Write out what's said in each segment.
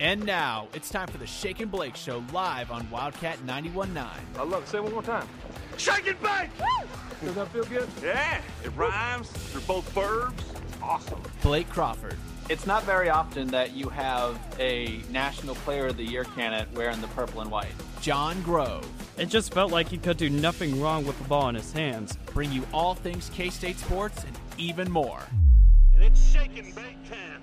And now it's time for the Shake and Blake Show live on Wildcat 91.9. I love it. Say it one more time. Shake and bake! Does that feel good? Yeah, it rhymes. They're both verbs. Awesome. Blake Crawford, It's not very often that you have a National Player of the Year candidate wearing the purple and white. Jon Grove. It just felt like he could do nothing wrong with the ball in his hands. Bring you all things K State sports and even more. And it's shake and bake time.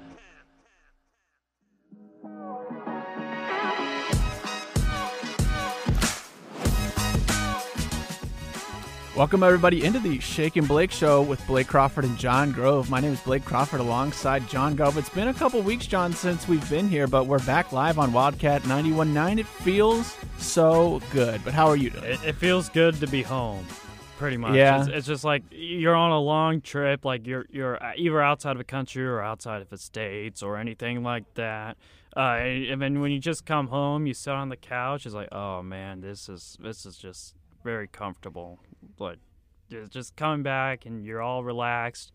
Welcome, everybody, into the Shake and Blake Show with Blake Crawford and Jon Grove. My name is Blake Crawford alongside Jon Grove. It's been a couple weeks, Jon, since we've been here, but we're back live on Wildcat 91.9. It feels so good. But how are you doing? It, it feels good to be home, pretty much. Yeah. It's, it's just like you're on a long trip, like you're you're either outside of a country or outside of the states or anything like that. Uh, and then when you just come home, you sit on the couch. It's like, oh man, this is this is just very comfortable. Like just- coming back and you're all relaxed.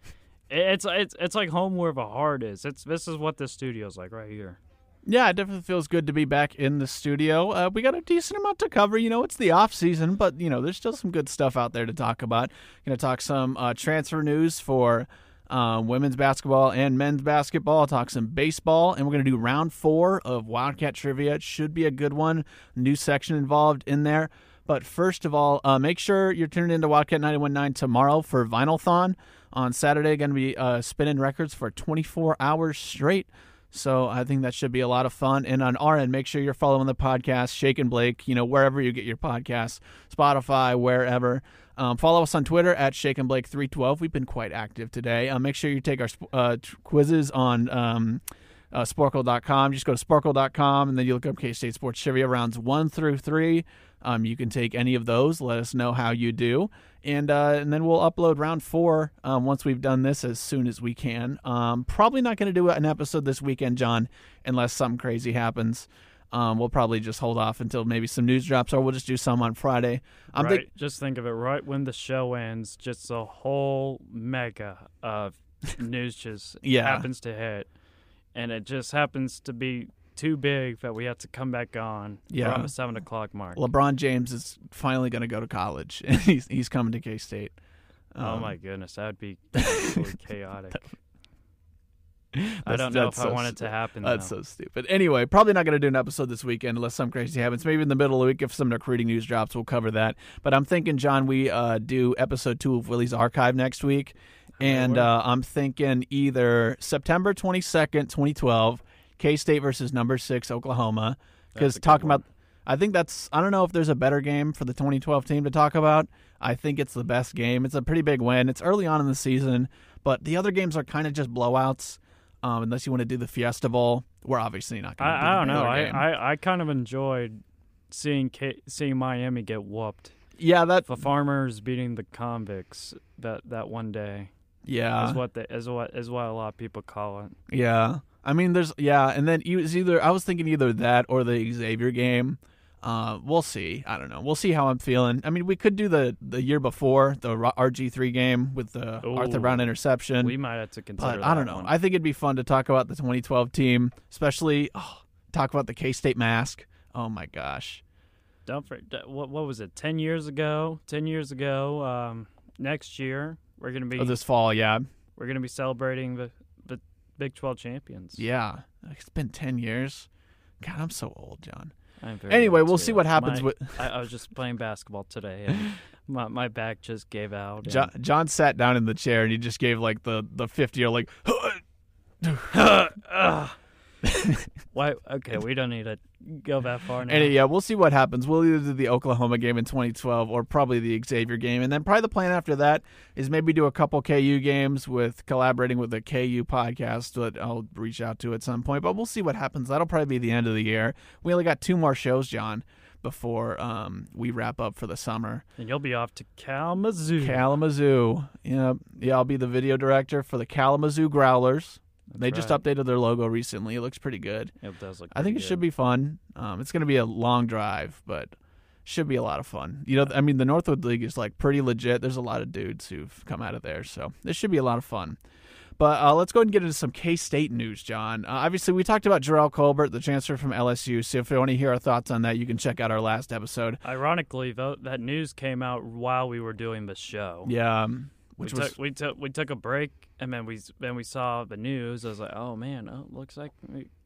It's it's it's like home where the heart is. It's this is what this studio's like right here. Yeah, it definitely feels good to be back in the studio. Uh, we got a decent amount to cover. You know, it's the off season, but you know, there's still some good stuff out there to talk about. Going to talk some uh, transfer news for um, women's basketball and men's basketball. I'll talk some baseball, and we're going to do round four of Wildcat trivia. It should be a good one. New section involved in there. But first of all, uh, make sure you're tuning into Wildcat 919 tomorrow for Vinylthon. On Saturday, going to be uh, spinning records for 24 hours straight. So I think that should be a lot of fun. And on our end, make sure you're following the podcast, Shake and Blake, you know, wherever you get your podcasts, Spotify, wherever. Um, follow us on Twitter at Shake and Blake 312. We've been quite active today. Uh, make sure you take our uh, quizzes on um, uh, Sporcle.com. Just go to Sporcle.com and then you look up K State Sports Trivia rounds one through three. Um, you can take any of those. Let us know how you do, and uh, and then we'll upload round four um, once we've done this as soon as we can. Um, probably not going to do an episode this weekend, Jon, unless something crazy happens. Um, we'll probably just hold off until maybe some news drops, or we'll just do some on Friday. I'm right. think- just think of it. Right when the show ends, just a whole mega of news just Yeah. happens to hit, and it just happens to be too big that we have to come back on Yeah. around the seven o'clock mark. LeBron James is finally going to go to college, and he's he's coming to K State. oh Um, my goodness, that would be chaotic. I don't know if that's I so want it to happen. That's though. so stupid. Anyway, probably not going to do an episode this weekend unless some crazy happens. Maybe in the middle of the week, if some recruiting news drops, we'll cover that. But I'm thinking, Jon, we uh, do episode two of Willie's Archive next week. And uh, I'm thinking either September 22nd, 2012, K State versus number six, Oklahoma. Because That's a good talking about, I think that's, I don't know if there's a better game for the 2012 team to talk about. I think it's the best game. It's a pretty big win. It's early on in the season, but the other games are kind of just blowouts. Um, unless you want to do the Fiesta Bowl, we're obviously not going to. I, I don't know. I, I, I kind of enjoyed seeing K- seeing Miami get whooped. yeah, that The farmers beating the convicts that, that one day yeah is what the, is what is what a lot of people call it. yeah. I mean, there's yeah, and then it was either I was thinking either that or the Xavier game. Uh, we'll see. I don't know. We'll see how I'm feeling. I mean, we could do the the year before the RG three game with the Arthur Brown interception. We might have to consider. but I don't know. one. I think it'd be fun to talk about the 2012 team, especially oh, talk about the K State mask. Oh my gosh. Don't forget what what was it? Ten years ago. Ten years ago. Um, next year we're gonna be Oh, this fall, yeah, we're gonna be celebrating the Big Twelve champions. yeah. It's been 10 years. God, I'm so old, Jon. I'm very Anyway, we'll see what happens My- with I, I was just playing basketball today, and my my back just gave out. and- Jon, Jon sat down in the chair and he just gave like the the 50 year like. Why? Okay, we don't need to go that far now. and yeah, we'll see what happens. We'll either do the Oklahoma game in 2012 or probably the Xavier game, and then probably the plan after that is maybe do a couple KU games with collaborating with the KU podcast that I'll reach out to at some point. But we'll see what happens. That'll probably be the end of the year. We only got two more shows, Jon, before um, we wrap up for the summer. and you'll be off to Kalamazoo. Kalamazoo. Yeah, yeah, I'll be the video director for the Kalamazoo Growlers. They just updated their logo recently. It looks pretty good. It does look. I think it pretty should be fun. Um, it's going to be a long drive, but should be a lot of fun. You know, I mean, the Northwoods League is like pretty legit. There's a lot of dudes who've come out of there, so this should be a lot of fun. But uh, let's go ahead and get into some K State news, Jon. Uh, obviously, we talked about Jerrell Colbert, the transfer from LSU. So if you want to hear our thoughts on that, you can check out our last episode. Ironically, though, that news came out while we were doing the show. Yeah, um, We which was took we took we took a break and then we then we saw the news. I was like, oh man, oh, looks like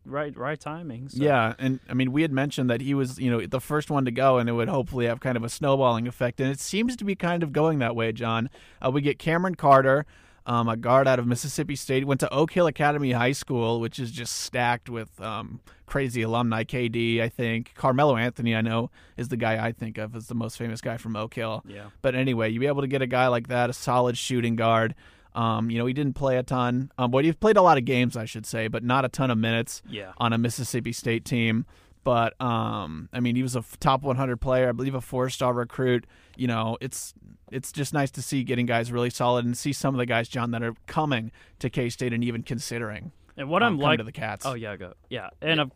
right right timing. So. Yeah, and I mean, we had mentioned that he was, you know, the first one to go, and it would hopefully have kind of a snowballing effect, and it seems to be kind of going that way, Jon. Uh, we get Camryn Carter, um, a guard out of Mississippi State, went to Oak Hill Academy High School, which is just stacked with um, crazy alumni. KD, I think Carmelo Anthony, I know, is the guy I think of as the most famous guy from Oak Hill. Yeah. But anyway, you be able to get a guy like that, a solid shooting guard. Um, you know, he didn't play a ton. Um, but he played a lot of games, I should say, but not a ton of minutes Yeah. on a Mississippi State team. But um, I mean, he was a top 100 player, I believe, a four-star recruit. You know, it's it's just nice to see getting guys really solid and see some of the guys, Jon, that are coming to K State and even considering And what um, I'm like to the Cats. Oh yeah, go yeah. And of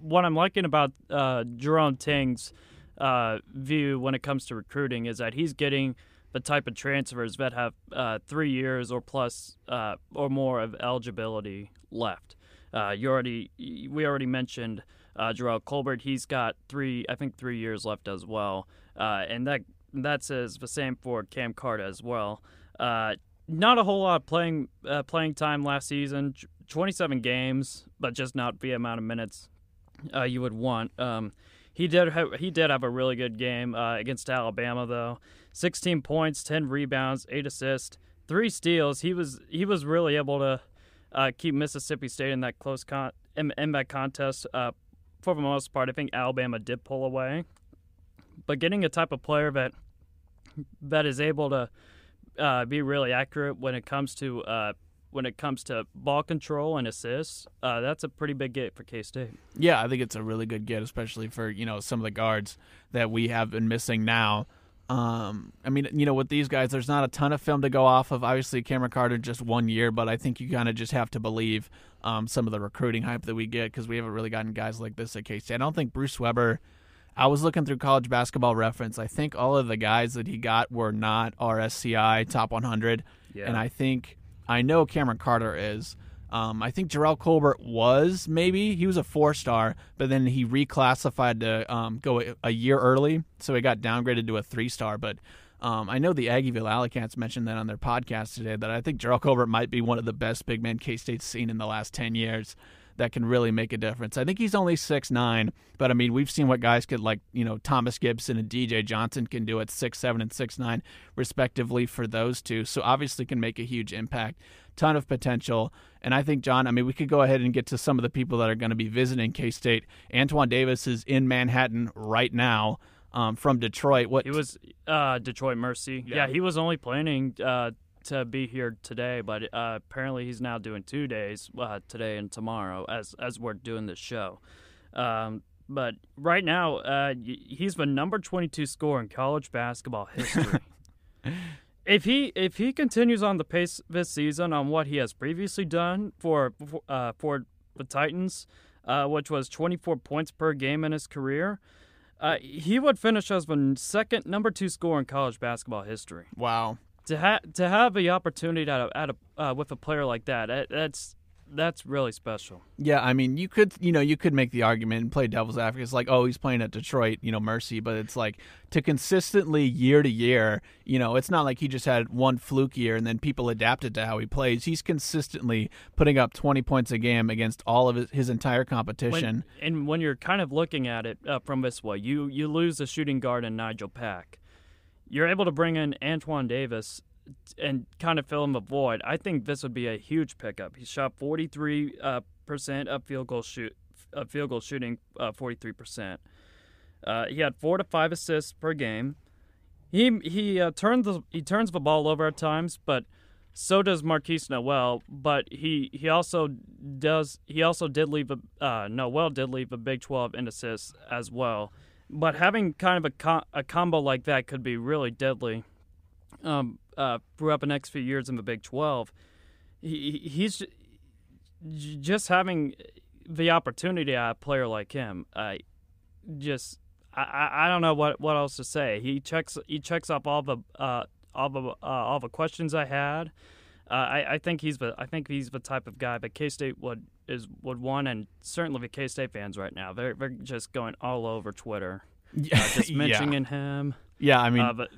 what I'm liking about uh, Jerome Tang's uh, view when it comes to recruiting is that he's getting the type of transfers that have uh, three years or plus uh, or more of eligibility left. Uh, you already we already mentioned uh, Jerrell Colbert. He's got three, I think, three years left as well, uh, and that that says the same for Cam Carter as well. Uh, not a whole lot of playing uh, playing time last season. 27 games, but just not the amount of minutes uh, you would want. Um, he did have, he did have a really good game uh, against Alabama though. 16 points, 10 rebounds, 8 assists, 3 steals. He was he was really able to uh, keep Mississippi State in that close con in, in that contest uh, for the most part. I think Alabama did pull away, but getting a type of player that that is able to uh, be really accurate when it comes to uh, when it comes to ball control and assists, uh, that's a pretty big get for K State. Yeah, I think it's a really good get, especially for you know some of the guards that we have been missing now. Um, I mean, you know, with these guys, there's not a ton of film to go off of. Obviously, Camryn Carter just one year, but I think you kind of just have to believe um, some of the recruiting hype that we get because we haven't really gotten guys like this at K State. I don't think Bruce Weber. I was looking through college basketball reference. I think all of the guys that he got were not RSCI top 100, Yeah. and I think I know Camryn Carter is. Um, I think Jerrell Colbert was maybe he was a four star, but then he reclassified to um, go a, a year early, so he got downgraded to a three star. But um, I know the Aggieville Alley-Cats mentioned that on their podcast today that I think Jerrell Colbert might be one of the best big men K State's seen in the last ten years. That can really make a difference. I think he's only six nine, but I mean we've seen what guys could like you know Thomas Gipson and DJ Johnson can do at six seven and six nine respectively for those two. So obviously can make a huge impact. Ton of potential, and I think Jon. I mean we could go ahead and get to some of the people that are going to be visiting K State. Antoine Davis is in Manhattan right now um, from Detroit. What He was uh, Detroit Mercy. Yeah. Yeah. he was only planning uh, to be here today, but uh, apparently he's now doing two days, uh, today and tomorrow, as as we're doing this show. Um, but right now, uh, he's the number 22 scorer in college basketball history. if he if he continues on the pace this season on what he has previously done for uh, for the Titans, uh, which was 24 points per game in his career, uh, he would finish as the second number two scorer in college basketball history. wow. To ha- to have the opportunity at a, at a, uh, with a player like that, that, that's that's really special. Yeah, I mean, you could, you know, you could make the argument and play devil's advocate. It's like, oh, he's playing at Detroit, you know, Mercy, but it's like to consistently year to year, you know, it's not like he just had one fluke year and then people adapted to how he plays. He's consistently putting up 20 points a game against all of his, his entire competition. When, and when you're kind of looking at it uh, from this way, you you lose a shooting guard in Nigel Pack. You're able to bring in Antoine Davis and kind of fill him the void. I think this would be a huge pickup. He shot 43 uh, percent of field goal shoot, uh, field goal shooting, 43 percent. Uh, he had four to five assists per game. He he uh, turns the he turns the ball over at times, but so does Markquis Nowell. But he, he also does he also did leave a uh, Nowell did leave a Big 12 in assists as well. But having kind of a co- a combo like that could be really deadly. Um, uh, throughout the next few years in the Big 12, he he's just having the opportunity at a player like him. I just I, I don't know what, what else to say. He checks he checks off all the uh, all the uh, all the questions I had. Uh, I, I think he's the I think he's the type of guy that K State would is would want, and certainly the K State fans right now they're they're just going all over Twitter, uh, just yeah. mentioning him. Yeah, I mean, uh, but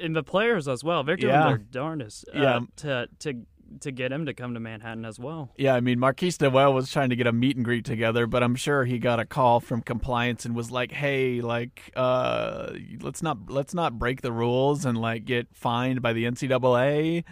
and the players as well, they're doing Yeah. their darndest uh, Yeah. to to to get him to come to Manhattan as well. Yeah, I mean, Markquis Nowell was trying to get a meet and greet together, but I'm sure he got a call from compliance and was like, "Hey, like, uh, let's not let's not break the rules and like get fined by the NCAA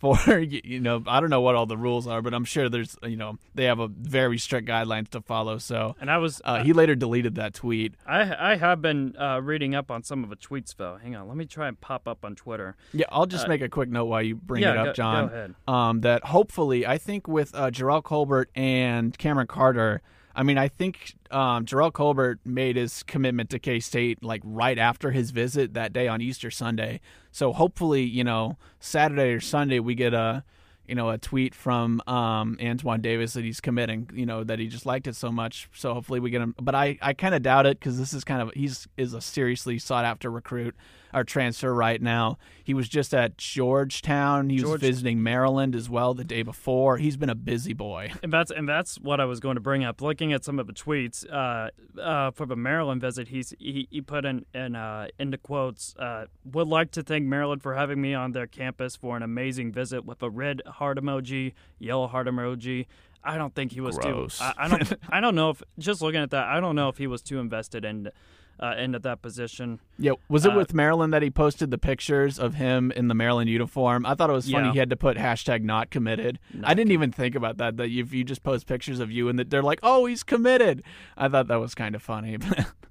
for you know I don't know what all the rules are, but I'm sure there's you know they have a very strict guidelines to follow." So And I was uh, he later deleted that tweet. I I have been uh, reading up on some of the tweets though. Hang on, let me try and pop up on Twitter. Yeah, I'll just make a quick note while you bring Uh, yeah, it up, go- Jon. go ahead. Um, that hopefully, I think with uh, Jerrell Colbert and Camryn Carter, I mean, I think um, Jerrell Colbert made his commitment to K State like right after his visit that day on Easter Sunday. So hopefully, you know, Saturday or Sunday we get a you know a tweet from um, Antoine Davis that he's committing. You know that he just liked it so much. So hopefully we get him. But I, I kind of doubt it because this is kind of he's is a seriously sought after recruit or transfer right now. He was just at Georgetown. He was George- visiting Maryland as well the day before. He's been a busy boy. And that's and that's what I was going to bring up. Looking at some of the tweets uh, uh, for the Maryland visit, he's he, he put in in uh, into quotes. Uh, Would like to thank Maryland for having me on their campus for an amazing visit with a red heart emoji, yellow heart emoji. I don't think he was Gross. too. I, I don't. I don't know if just looking at that, I don't know if he was too invested in uh, into that position. Yeah, was it Uh, with Maryland that he posted the pictures of him in the Maryland uniform? I thought it was funny Yeah. he had to put hashtag not committed. I didn't even think about that. That if you just post pictures of you and that they're like, oh, he's committed. I thought that was kind of funny.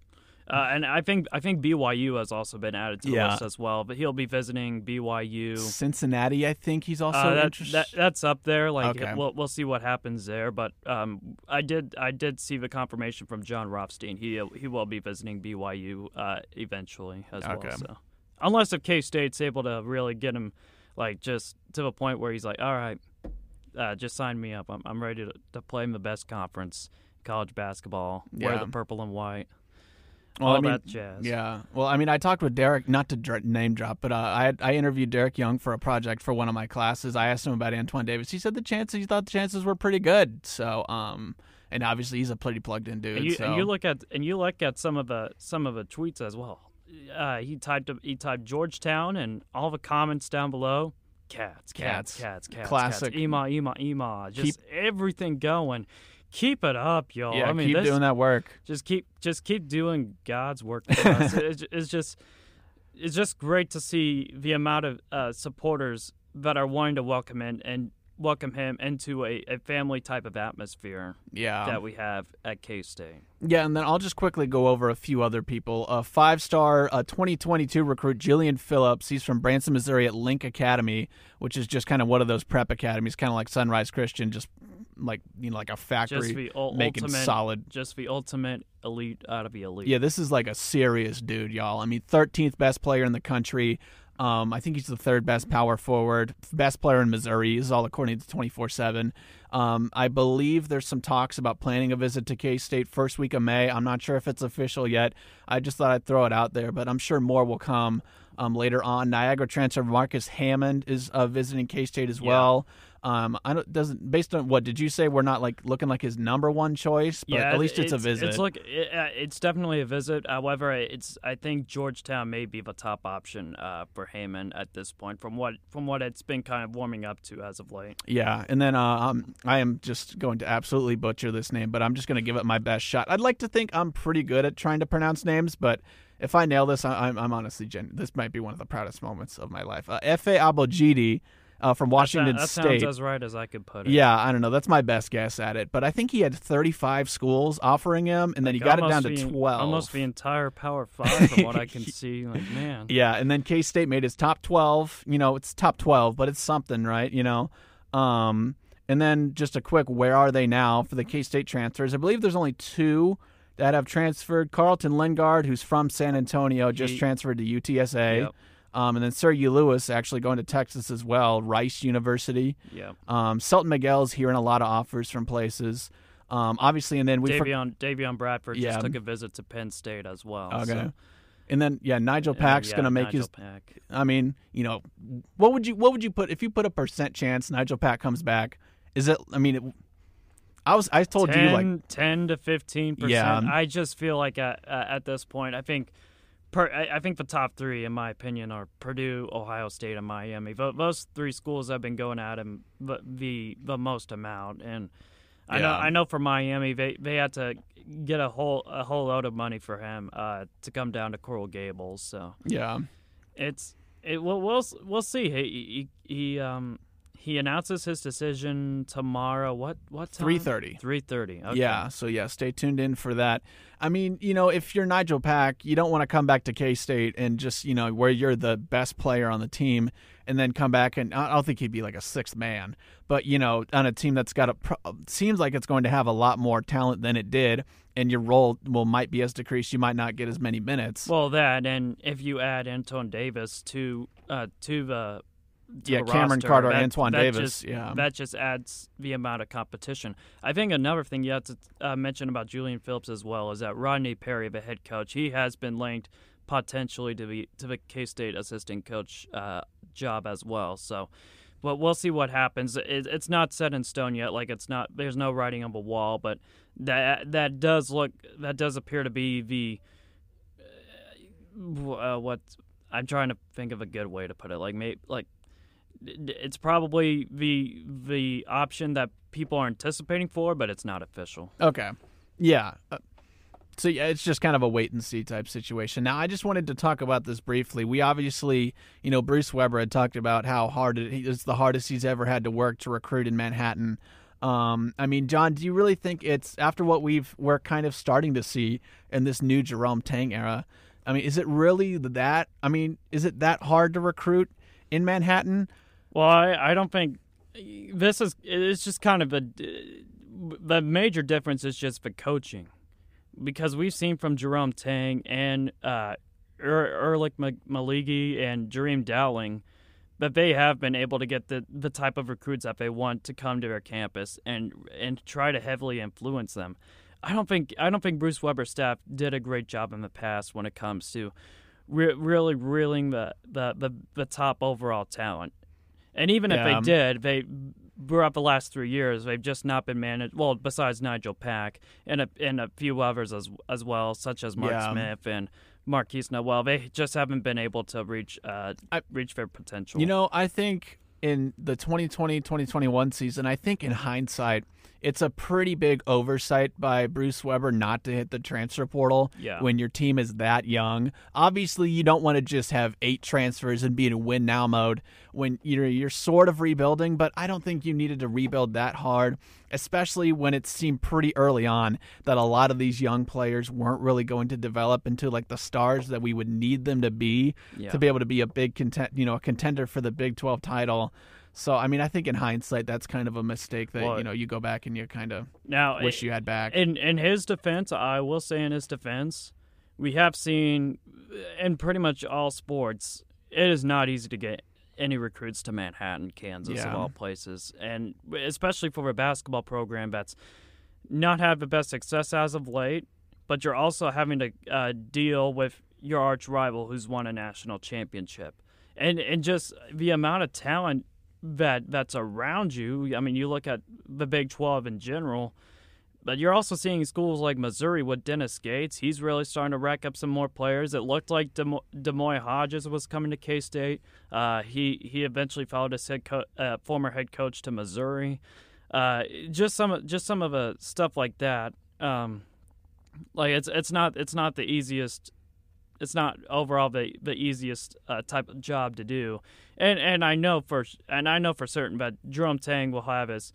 Uh, and I think I think BYU has also been added to the Yeah. list as well. But he'll be visiting BYU. Cincinnati, I think he's also Uh, that, interested. that that's up there. Like Okay. we'll we'll see what happens there. But um, I did I did see the confirmation from Jon Rothstein. He he will be visiting BYU uh, eventually as Okay. well. So unless if K State's able to really get him like just to the point where he's like, all right, uh, just sign me up. I'm I'm ready to, to play in the best conference, college basketball, wear the purple and white, Well, all I mean, that jazz. Yeah. Well, I mean, I talked with Derek, not to dr- name drop, but uh, I I interviewed Derek Young for a project for one of my classes. I asked him about Antoine Davis. He said the chances, he thought the chances were pretty good. So, um, and obviously he's a pretty plugged in dude. And you, so. and you look at and you look at some of the some of the tweets as well. Uh, he typed up he typed Georgetown and all the comments down below. Cats, cats, Cats. cats, cats. Classic. Cats. Ema, ema, ema. Just everything going. Keep it up, y'all. yeah, I mean, keep this, doing that work. Just keep just keep doing God's work for us. it's, it's just it's just great to see the amount of uh, supporters that are wanting to welcome in and welcome him into a, a family type of atmosphere Yeah. that we have at K State. Yeah, and then I'll just quickly go over a few other people. A five-star uh, 2022 recruit, Julian Phillips. He's from Branson, Missouri, at Link Academy, which is just kind of one of those prep academies, kind of like Sunrise Christian, just like you know, like a factory just the ul- making ultimate, solid. just the ultimate elite out of the elite. Yeah, this is like a serious dude, y'all. I mean, 13th best player in the country. Um, I think he's the third best power forward, best player in Missouri. This is all according to 24 7. Um, I believe there's some talks about planning a visit to K State first week of May. I'm not sure if it's official yet. I just thought I'd throw it out there, but I'm sure more will come um, later on. Niagara transfer Marcus Hammond is uh, visiting K State as Yeah. well. Um, I don't doesn't based on what did you say? We're not like looking like his number one choice, but yeah, at least it's, a visit. It's look, it, uh, it's definitely a visit. However, it's I think Georgetown may be the top option uh, for Hammond at this point, from what from what it's been kind of warming up to as of late. Yeah, and then uh, um, I am just going to absolutely butcher this name, but I'm just going to give it my best shot. I'd like to think I'm pretty good at trying to pronounce names, but if I nail this, I, I'm, I'm honestly gen- this might be one of the proudest moments of my life. Uh, Efe Abogidi uh, from Washington that, State. sounds as right as I could put it. yeah, I don't know. That's my best guess at it, but I think he had 35 schools offering him, and then he got it down to the- 12. Almost the entire Power Five, from what I can see. Like man, Yeah, and then K State made his top twelve. You know, it's top twelve, but it's something, right? You know, um, and then just a quick, where are they now for the K State transfers? I believe there's only two that have transferred. Carlton Linguard, who's from San Antonio, just He- transferred to UTSA. Yep. Um, and then Sergio Lewis actually going to Texas as well, Rice University. yeah. Um, Selton Miguel's hearing a lot of offers from places. Um, obviously, and then we for- Davion Davion Bradford Yeah. just took a visit to Penn State as well. Okay. so- And then yeah, Nigel Uh, Pack's yeah, going to make Nigel his Pack. I mean, you know, what would you what would you put if you put a percent chance Nigel Pack comes back? Is it? I mean, it, I was I told 10, you like 10 to 15 percent. Yeah. I just feel like at uh, at this point, I think. Per, I I think the top three, in my opinion, are Purdue, Ohio State, and Miami. Tho- Those three schools have been going at him the the, the most amount, and I know I know for Miami, they they had to get a whole a whole load of money for him uh, to come down to Coral Gables. So yeah it's it. We'll we'll, we'll see. He, he he um he announces his decision tomorrow. What what time? 3:30. Three thirty. Okay. yeah. So yeah, stay tuned in for that. I mean, you know, if you're Nigel Pack, you don't want to come back to K State and just you know where you're the best player on the team, and then come back and I don't think he'd be like a sixth man, but you know, on a team that's got a seems like it's going to have a lot more talent than it did, and your role will might be as decreased. You might not get as many minutes. Well, that and if you add Anton Davis to uh to the Yeah, Cameron roster, Carter, that- Antoine that Davis, just- yeah. that just adds the amount of competition. I think another thing you have to uh, mention about Julian Phillips as well is that Rodney Perry, the head coach, he has been linked potentially to the to the K State assistant coach uh, job as well. So. Well, we'll see what happens. It, it's not set in stone yet. Like it's not. There's no writing on the wall, but that that does look. That does appear to be the uh, what I'm trying to think of a good way to put it. Like maybe like it's probably the the option that people are anticipating for, but it's not official. Okay. Yeah. Uh, So yeah, it's just kind of a wait and see type situation. Now, I just wanted to talk about this briefly. We obviously, you know, Bruce Weber had talked about how hard it, it's the hardest he's ever had to work to recruit in Manhattan. Um, I mean, Jon, do you really think it's after what we've we're kind of starting to see in this new Jerome Tang era? I mean, is it really that? I mean, is it that hard to recruit in Manhattan? Well, I, I don't think this is. It's just kind of a. The major difference is just the coaching, because we've seen from Jerome Tang and uh, er, Ulric Maligi and Jareem Dowling that they have been able to get the, the type of recruits that they want to come to their campus and and try to heavily influence them. I don't think I don't think Bruce Weber's staff did a great job in the past when it comes to re- really reeling the, the, the, the top overall talent. And even Yeah. if they did, they throughout the last three years, they've just not been managed. Well, besides Nigel Pack and a, and a few others as as well, such as Mark Yeah. Smith and Markquis Nowell, they just haven't been able to reach uh, I- reach their potential. You know, I think in the 2020-2021 season, I think in hindsight, it's a pretty big oversight by Bruce Weber not to hit the transfer portal Yeah. when your team is that young. Obviously, you don't want to just have eight transfers and be in win now mode when you're you're sort of rebuilding, but I don't think you needed to rebuild that hard, especially when it seemed pretty early on that a lot of these young players weren't really going to develop into like the stars that we would need them to be Yeah. to be able to be a big content, you know, a contender for the Big 12 title. So, I mean, I think in hindsight, that's kind of a mistake that Well, you know you go back and you kind of now wish you had back. In in his defense, I will say in his defense, we have seen in pretty much all sports, it is not easy to get any recruits to Manhattan, Kansas, of all places, and especially for a basketball program that's not had the best success as of late. But you're also having to uh, deal with your arch rival who's won a national championship, and and just the amount of talent that that's around you. I mean, you look at the Big Twelve in general. But you're also seeing schools like Missouri with Dennis Gates. He's really starting to rack up some more players. It looked like Demo- Demoy Hodges was coming to K State. Uh, he he eventually followed his head co- uh, former head coach to Missouri. Uh, just some just some of the stuff like that. Um, like it's it's not it's not the easiest. It's not overall the the easiest uh, type of job to do, and and I know for and I know for certain that Jerome Tang will have his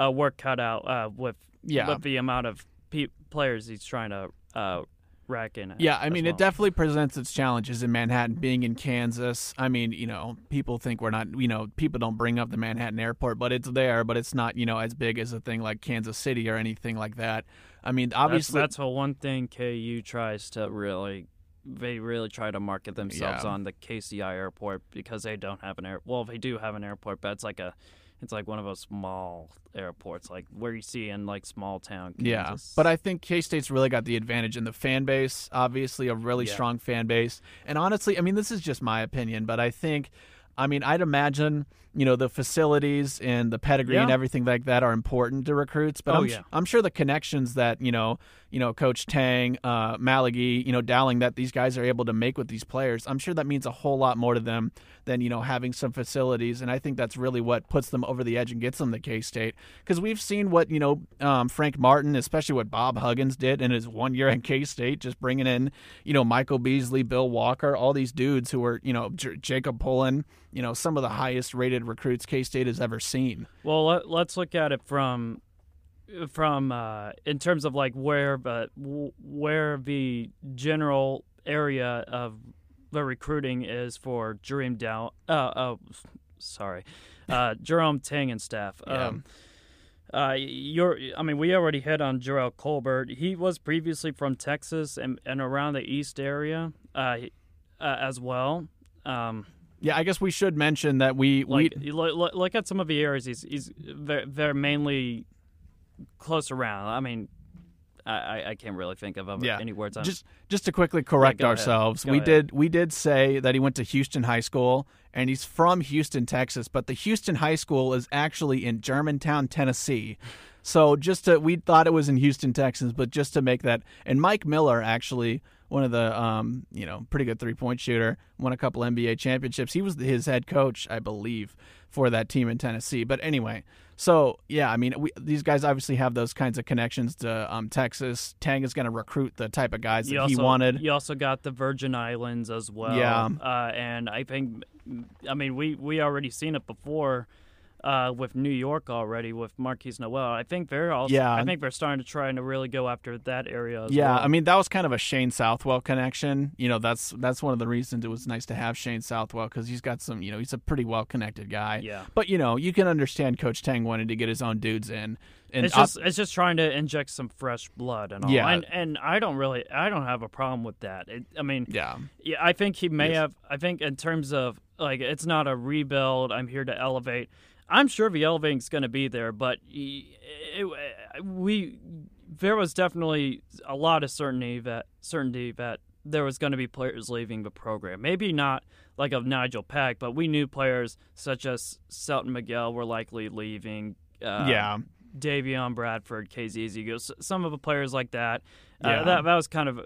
uh, work cut out uh, with Yeah. with the amount of pe- players he's trying to uh, rack in. Yeah, I mean, well. it definitely presents its challenges in Manhattan, being in Kansas. I mean, you know, people think we're not, you know, people don't bring up the Manhattan airport, but it's there, but it's not, you know, as big as a thing like Kansas City or anything like that. I mean, That's, obviously, that's the one thing KU tries to really. They really try to market themselves Yeah. on the KCI airport because they don't have an air. Well, they do have an airport, but it's like a, it's like one of those small airports, like where you see in like small town. Yeah, but I think K State's really got the advantage in the fan base. Obviously, a really Yeah. strong fan base, and honestly, I mean, this is just my opinion, but I think, I mean, I'd imagine you know the facilities and the pedigree and everything like that are important to recruits. But Oh, I'm, yeah. I'm sure the connections that you know, you know, Coach Tang, uh, Maligi, you know, Dowling, that these guys are able to make with these players, I'm sure that means a whole lot more to them than you know having some facilities. And I think that's really what puts them over the edge and gets them to K State because we've seen what you know um, Frank Martin, especially what Bob Huggins did in his one year at K State, just bringing in you know Michael Beasley, Bill Walker, all these dudes who were you know J- Jacob Pullen, you know some of the highest rated recruits K State has ever seen. Well, let, let's look at it from from uh, in terms of like where but where the general area of the recruiting is for Jerome Dow. Uh, oh, sorry, uh, Jerome Tang and staff. Yeah. Um, uh, you're, I mean, we already hit on Jerrell Colbert. He was previously from Texas and, and around the East area uh, uh, as well. Um, Yeah, I guess we should mention that we like, we look, look, at some of the areas he's, he's they're, they're mainly close around. I mean, I, I, can't really think of Yeah. any words. On, just just to quickly correct ahead. ourselves, we ahead. did we did say that he went to Houston High School and he's from Houston, Texas, but the Houston High School is actually in Germantown, Tennessee. So just to we thought it was in Houston, Texas, but just to make that and Mike Miller actually one of the um, you know, pretty good three-point shooter, won a couple NBA championships. He was his head coach, I believe, for that team in Tennessee. But anyway, so yeah, I mean, we, these guys obviously have those kinds of connections to um, Texas. Tang is going to recruit the type of guys that you he also, wanted. You also got the Virgin Islands as well. Yeah. Uh, and I think, I mean, we we already seen it before. Uh, with New York already with Markquis Nowell, I think they're also. Yeah. I think they're starting to try and to really go after that area. As Yeah, well. I mean that was kind of a Shane Southwell connection. You know, that's that's one of the reasons it was nice to have Shane Southwell because he's got some. You know, he's a pretty well connected guy. Yeah. But you know, you can understand Coach Tang wanted to get his own dudes in. And it's just it's just trying to inject some fresh blood and all. Yeah. And and I don't really I don't have a problem with that. It, I mean, yeah, yeah, I think he may Yes. have. I think in terms of like, it's not a rebuild. I'm here to elevate. I'm sure the elevating's going to be there, but he- it, we there was definitely a lot of certainty that certainty that there was going to be players leaving the program. Maybe not like of Nigel Pack, but we knew players such as Selton Miguel were likely leaving. Uh, yeah. Davion Bradford, KZ Ezekiel, some of the players like that. Uh, Yeah. that that was kind of. Uh,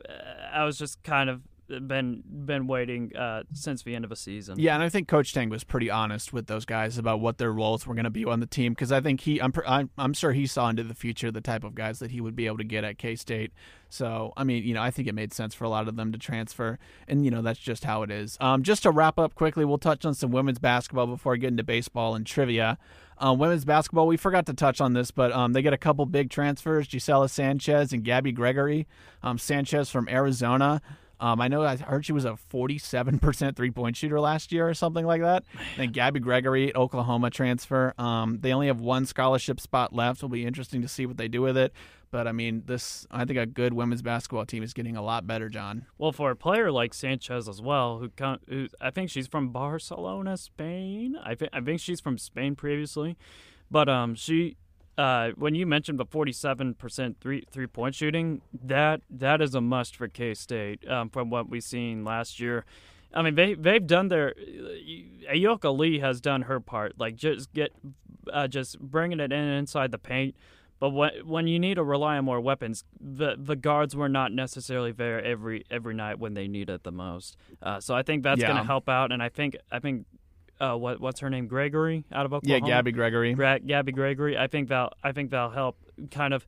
I was just kind of been been waiting uh, since the end of the season. Yeah, and I think Coach Tang was pretty honest with those guys about what their roles were going to be on the team because I think he, I'm, I'm, I'm sure he saw into the future the type of guys that he would be able to get at K State. So, I mean, you know, I think it made sense for a lot of them to transfer, and you know, that's just how it is. Um, just to wrap up quickly, we'll touch on some women's basketball before getting to baseball and trivia. Um, women's basketball, we forgot to touch on this, but um, they get a couple big transfers: Gisela Sanchez and Gabby Gregory. Um, Sanchez from Arizona. Um, I know I heard she was a 47% three point shooter last year or something like that. And Gabby Gregory, Oklahoma transfer. Um, they only have one scholarship spot left. It'll be interesting to see what they do with it. But I mean, this I think a good women's basketball team is getting a lot better, Jon. Well, for a player like Sanchez as well, who, who I think she's from Barcelona, Spain. I think I think she's from Spain previously, but um, she. Uh, when you mentioned the 47% three three point shooting, that that is a must for K State um, from what we've seen last year. I mean, they they've done their. Ayoka Lee has done her part, like just get, uh, just bringing it in inside the paint. But when when you need to rely on more weapons, the the guards were not necessarily there every every night when they need it the most. Uh, so I think that's going to help out, and I think I think uh, what what's her name, Gregory, out of Oklahoma. Yeah, Gabby Gregory. Gra- Gabby Gregory. I think that I think that'll help kind of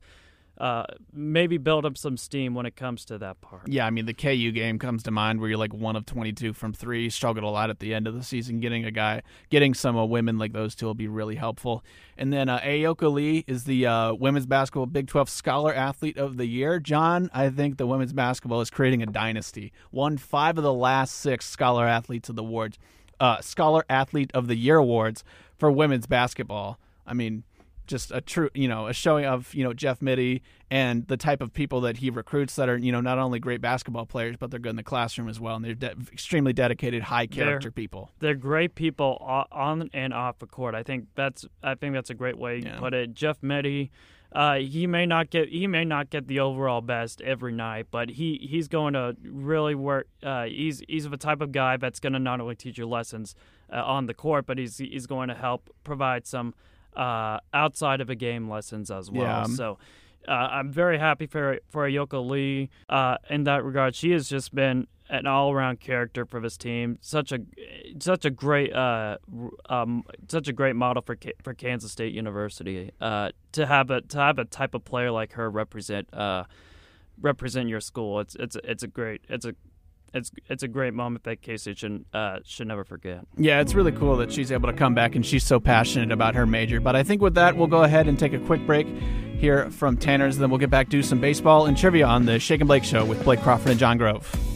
uh, maybe build up some steam when it comes to that part. Yeah, I mean the KU game comes to mind where you're like one of 22 from three. Struggled a lot at the end of the season. Getting a guy, getting some uh, women like those two will be really helpful. And then uh, Ayoka Lee is the uh, women's basketball Big 12 Scholar Athlete of the Year. Jon, I think the women's basketball is creating a dynasty. Won five of the last six Scholar Athletes of the awards, uh, Scholar Athlete of the Year awards for women's basketball. I mean, just a true, you know, a showing of you know Jeff Mittie and the type of people that he recruits that are you know not only great basketball players but they're good in the classroom as well, and they're de- extremely dedicated, high character They're- people. They're great people on and off the court. I think that's I think that's a great way Yeah. to put it. Jeff Mittie, uh, he may not get he may not get the overall best every night, but he, he's going to really work. Uh, he's he's the type of guy that's going to not only teach you lessons uh, on the court, but he's he's going to help provide some uh, outside of a game lessons as well. Yeah. So. Uh, I'm very happy for for Ayoka Lee uh, in that regard. She has just been an all around character for this team. Such a such a great uh, um, such a great model for for Kansas State University. Uh, to have a to have a type of player like her represent uh, represent your school. It's it's it's a great it's a it's it's a great moment that Casey should uh, should never forget. Yeah, it's really cool that she's able to come back and she's so passionate about her major. But I think with that, we'll go ahead and take a quick break here from Tanner's. Then we'll get back to some baseball and trivia on the Shake and Blake Show with Blake Crawford and Jon Grove.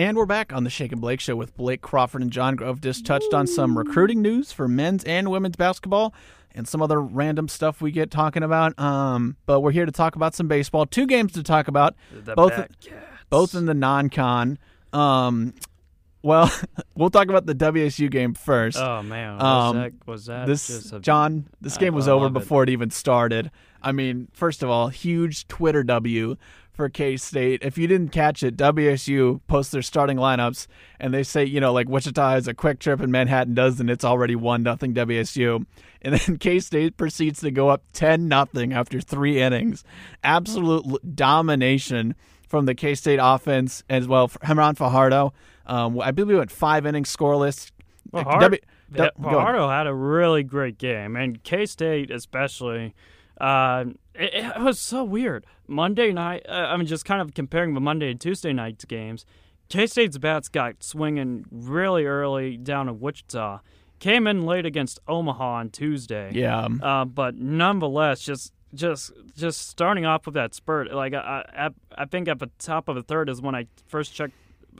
And we're back on the Shake and Blake Show with Blake Crawford and Jon Grove. Just touched on some recruiting news for men's and women's basketball and some other random stuff we get talking about. Um, but we're here to talk about some baseball. Two games to talk about, The both both in the non-con. Um, well, we'll talk about the WSU game first. Oh man, was Um, that was that this a, Jon, this I- game was I over love it. before it even started. I mean, first of all, huge Twitter W for K State. If you didn't catch it, WSU posts their starting lineups and they say, you know, like Wichita has a quick trip and Manhattan doesn't. It's already one nothing WSU, and then K State proceeds to go up ten nothing after three innings. Absolute domination from the K State offense as well. Hemron Fajardo, um, I believe we went five innings scoreless. Fajar- W-. Fajardo had a really great game, and K State especially. Uh, it, it was so weird. Monday night, uh, I mean, just kind of comparing the Monday and Tuesday night's games. K State's bats got swinging really early down in Wichita. Came in late against Omaha on Tuesday. Yeah. Uh, but nonetheless, just just just starting off with that spurt, like I, I I think at the top of the third is when I first checked.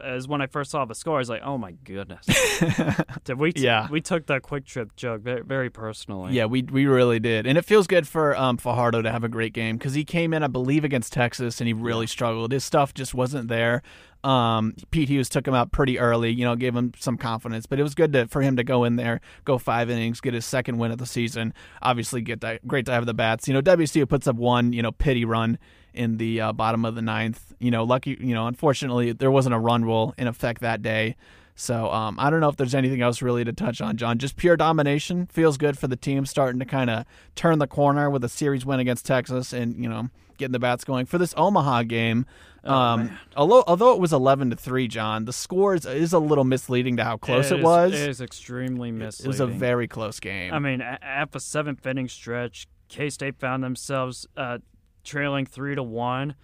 Is when I first saw the score, I was like, "Oh my goodness!" Did we? T- Yeah. we took that quick trip joke very, very personally. Yeah, we we really did, and it feels good for um, Fajardo to have a great game because he came in, I believe, against Texas, and he really struggled. His stuff just wasn't there. Um, Pete Hughes took him out pretty early, you know, gave him some confidence, but it was good to, for him to go in there, go five innings, get his second win of the season. Obviously, get that great to have the bats. You know, WCU puts up one, you know, pity run in the uh, bottom of the ninth. You know, lucky, you know, unfortunately, there wasn't a run rule in effect that day. So um, I don't know if there's anything else really to touch on, Jon. Just pure domination feels good for the team, starting to kind of turn the corner with a series win against Texas, and you know getting the bats going for this Omaha game. Um, although although it was 11 to three, Jon, the score is, is a little misleading to how close it, is- was. It is extremely misleading. It was a very close game. I mean, a- at seventh inning stretch, K State found themselves uh, trailing three to one.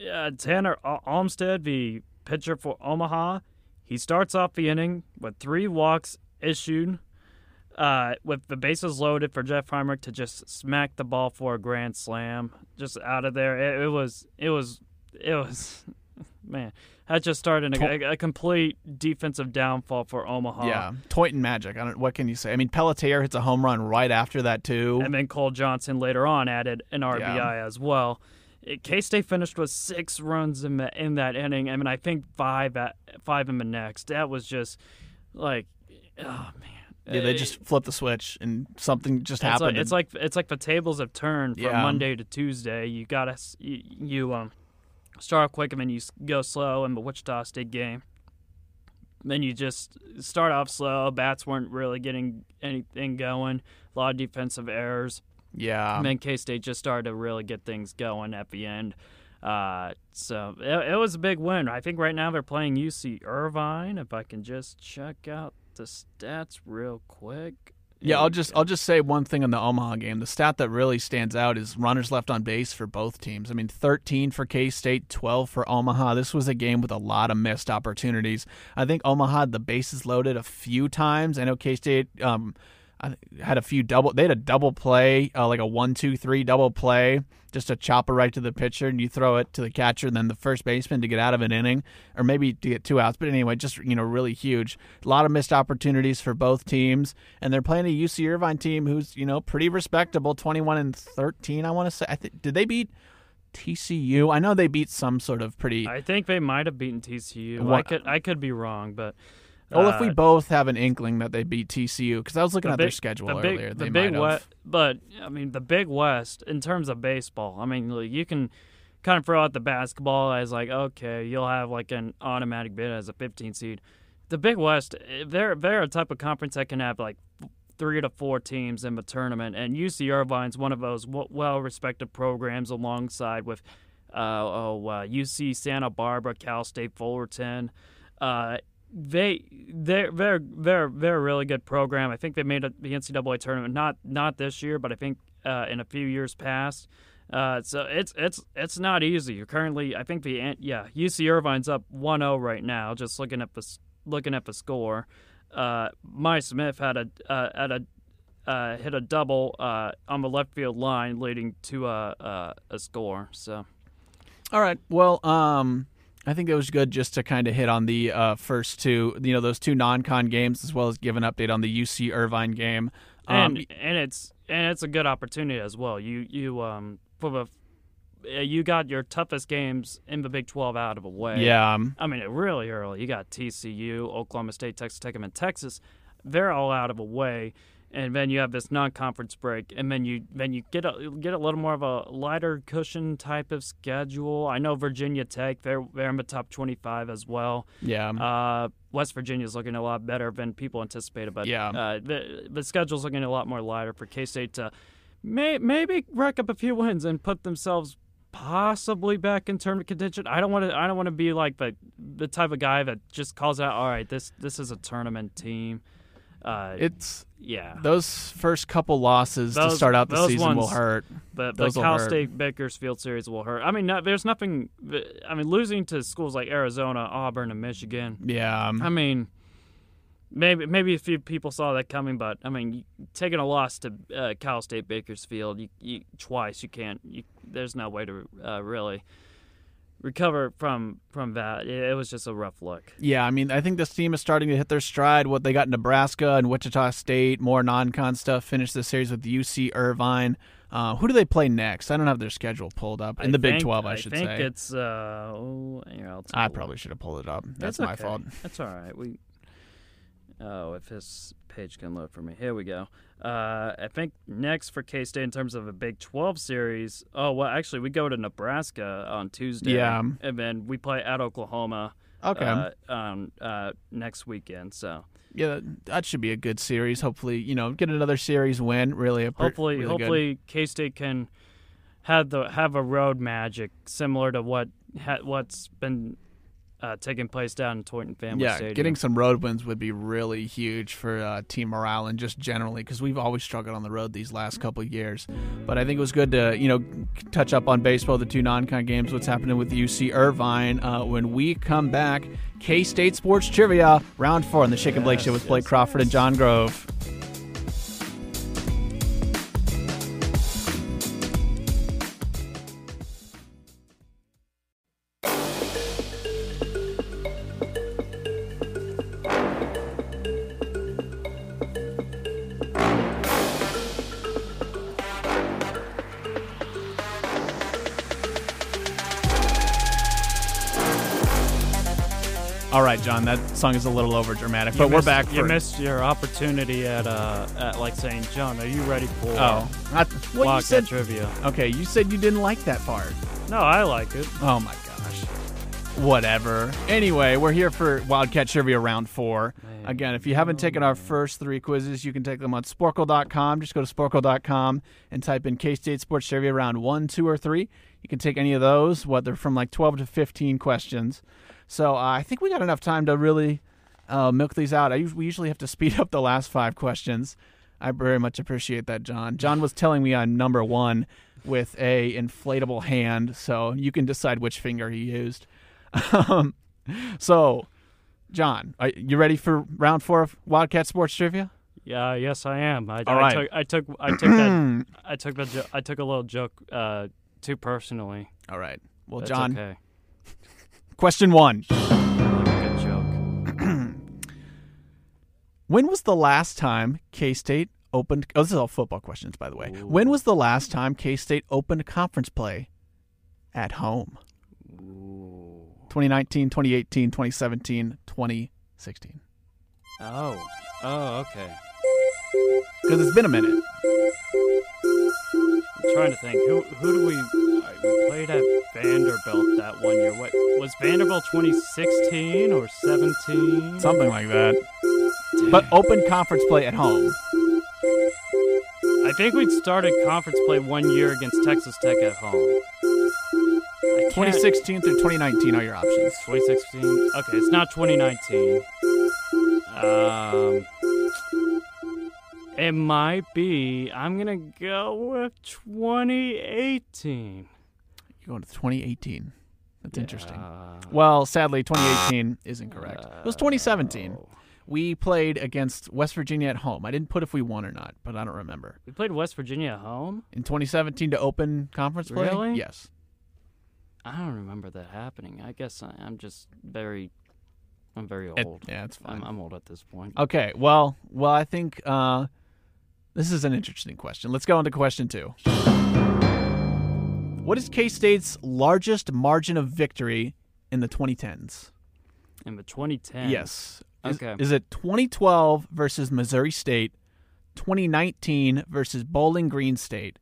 Uh, Tanner Almstead, the pitcher for Omaha, he starts off the inning with three walks issued, uh, with the bases loaded for Jeff Heinrich to just smack the ball for a grand slam, just out of there. It, it was, it was, it was, man. That just started a, a complete defensive downfall for Omaha. yeah, Toynton magic. I don't. What can you say? I mean, Pelletier hits a home run right after that too. And then Cole Johnson later on added an RBI Yeah. as well. K State finished with six runs in, the, in that inning. I mean, I think five at five in the next. That was just like, oh man. yeah, they just flipped the switch and something just It's like, happened. it's like it's like the tables have turned from Yeah. Monday to Tuesday. You gotta you, you um start off quick and then you go slow in the Wichita State game. Then you just start off slow. Bats weren't really getting anything going. A lot of defensive errors. yeah. and then K State just started to really get things going at the end. Uh, so it, it was a big win. I think right now they're playing UC Irvine. If I can just check out the stats real quick. Yeah, I'll just I'll just say one thing on the Omaha game. The stat that really stands out is runners left on base for both teams. I mean, 13 for K State, 12 for Omaha. This was a game with a lot of missed opportunities. I think Omaha had the bases loaded a few times. I know K State. Um, I had a few double. They had a double play, uh, like a one, two, three double play, just a chopper right to the pitcher, and you throw it to the catcher, and then the first baseman to get out of an inning, or maybe to get two outs. But anyway, just you know, really huge. A lot of missed opportunities for both teams, and they're playing a UC Irvine team who's you know pretty respectable, twenty-one and thirteen. I want to say. I think did they beat? TCU. I know they beat some sort of pretty. I think they might have beaten TCU. I could I could be wrong, but well, if we uh, both have an inkling that they beat TCU, because I was looking the at their schedule the big, earlier, the they big might have. West, but I mean the Big West in terms of baseball. I mean like, you can kind of throw out the basketball as like okay, you'll have like an automatic bid as a 15 seed. The Big West, eh, they're they're a type of conference that can have like three to four teams in the tournament, and UC Irvine's one of those well respected programs alongside with uh, oh uh, UC Santa Barbara, Cal State Fullerton. Uh, they they're they're they're they're a really good program. I think they made the NCAA tournament not not this year, but I think uh, in a few years past. Uh, so it's it's it's not easy. You're currently, I think the yeah UC Irvine's up 1-0 right now. Just looking at the looking at the score, uh, My Smith had a uh, had a uh, hit a double uh, on the left field line, leading to a a, a score. So All right. Well, um, I think it was good just to kind of hit on the uh, first two, you know, those two non-con games, as well as give an update on the UC Irvine game. Um, and and it's and it's a good opportunity as well. You you um for the you got your toughest games in the Big 12 out of the way. yeah, um, I mean, really early. You got TCU, Oklahoma State, Texas Tech, and Texas. They're all out of the way, and then you have this non-conference break, and then you then you get a get a little more of a lighter cushion type of schedule. I know Virginia Tech, they're they're in the top 25 as well. yeah. Uh, West Virginia's looking a lot better than people anticipated, but Yeah. uh, the the schedule's looking a lot more lighter for K State to may, maybe rack up a few wins and put themselves possibly back in tournament contention. I don't want to. I don't want to be like the the type of guy that just calls out. All right, this this is a tournament team. Uh, it's yeah, those first couple losses to start out the those season will hurt. the, the those Cal hurt. State Bakersfield series will hurt. I mean, no, there's nothing. I mean, losing to schools like Arizona, Auburn, and Michigan. Yeah, um, I mean, maybe maybe a few people saw that coming, but I mean, taking a loss to uh, Cal State Bakersfield you, you, twice, you can't. You, there's no way to uh, really recover from from that. It, was just a rough look. yeah. I mean, I think this team is starting to hit their stride. What they got Nebraska and Wichita State, more non-con stuff. Finish the series with UC Irvine. Uh, who do they play next? I don't have their schedule pulled up in I the Big Twelve. I should think say. it's. Uh, oh, here, I probably should have pulled it up. That's That's my okay. fault. That's all right. We. Oh, if his page can load for me. Here we go. Uh, I think next for K State in terms of a Big 12 series. Oh, well, actually, we go to Nebraska on Tuesday. Yeah. And then we play at Oklahoma Okay. uh, on uh, next weekend. So yeah, that- should be a good series. Hopefully, you know, get another series win. Really, per- hopefully, really hopefully K State can have the have a road magic similar to what ha, what's been uh, taking place down in Tointon Family yeah, Stadium. getting some road wins would be really huge for uh, team morale and just generally because we've always struggled on the road these last couple of years. But I think it was good to you know touch up on baseball, the two non-con games, what's happening with UC Irvine. Uh, when we come back, K State sports trivia round four on the Shake and Blake Show with Blake Crawford and Jon Grove. Song is a little over dramatic, You but we're missed- back. You for, missed your opportunity at uh at like saying, Jon, are you ready for Oh, I, well, you said trivia? okay. You said you didn't like that part. No, I like it. Oh my gosh. Whatever. Anyway, we're here for Wildcat Trivia Round 4. Man. Again, if you haven't taken our first three quizzes, you can take them on Sporcle.com. Just go to Sporcle.com and type in K State Sports Trivia Round 1, 2, or 3. You can take any of those, what they're from like 12 to 15 questions. So uh, I think we got enough time to really uh, milk these out. I, we usually have to speed up the last five questions. I very much appreciate that, Jon. Jon was telling me on number one with a inflatable hand, so you can decide which finger he used. Um, so, Jon, are you ready for round four of Wildcat Sports Trivia? Yeah, yes, I am. I, All I right. took I took I took that I took the jo- I took a little joke uh, too personally. All right. Well, That's Jon, okay. Question one. I like a good joke. When was the last time K State opened? Oh, this is all football questions, by the way. When was the last time K State opened conference play at home? 2019, 2018, 2017, 2016. Oh, oh, okay. Because it's been a minute. I'm trying to think. Who who do we we played at Vanderbilt that one year? What was Vanderbilt 2016 or 17? Something like that. But open conference play at home. I think we'd started conference play one year against Texas Tech at home. 2016 through 2019 are your options. 2016. Okay, it's not 2019. Um, it might be. I'm gonna go with 2018. You're going to 2018. That's interesting. Uh, Well, sadly, 2018 is incorrect. It was 2017. oh. We played against West Virginia at home. I didn't put if we won or not, but I don't remember. We played West Virginia at home. In 2017 to open conference play? Really? Yes. I don't remember that happening. I guess I, I'm just very, I'm very It- old. yeah, it's fine. I'm, I'm old at this point. Okay, well, well, I think uh, this is an interesting question. Let's go on to question two. What is K State's largest margin of victory in the 2010s? In the 2010s? Yes. Is, Okay. Is it 2012 versus Missouri State, 2019 versus Bowling Green State,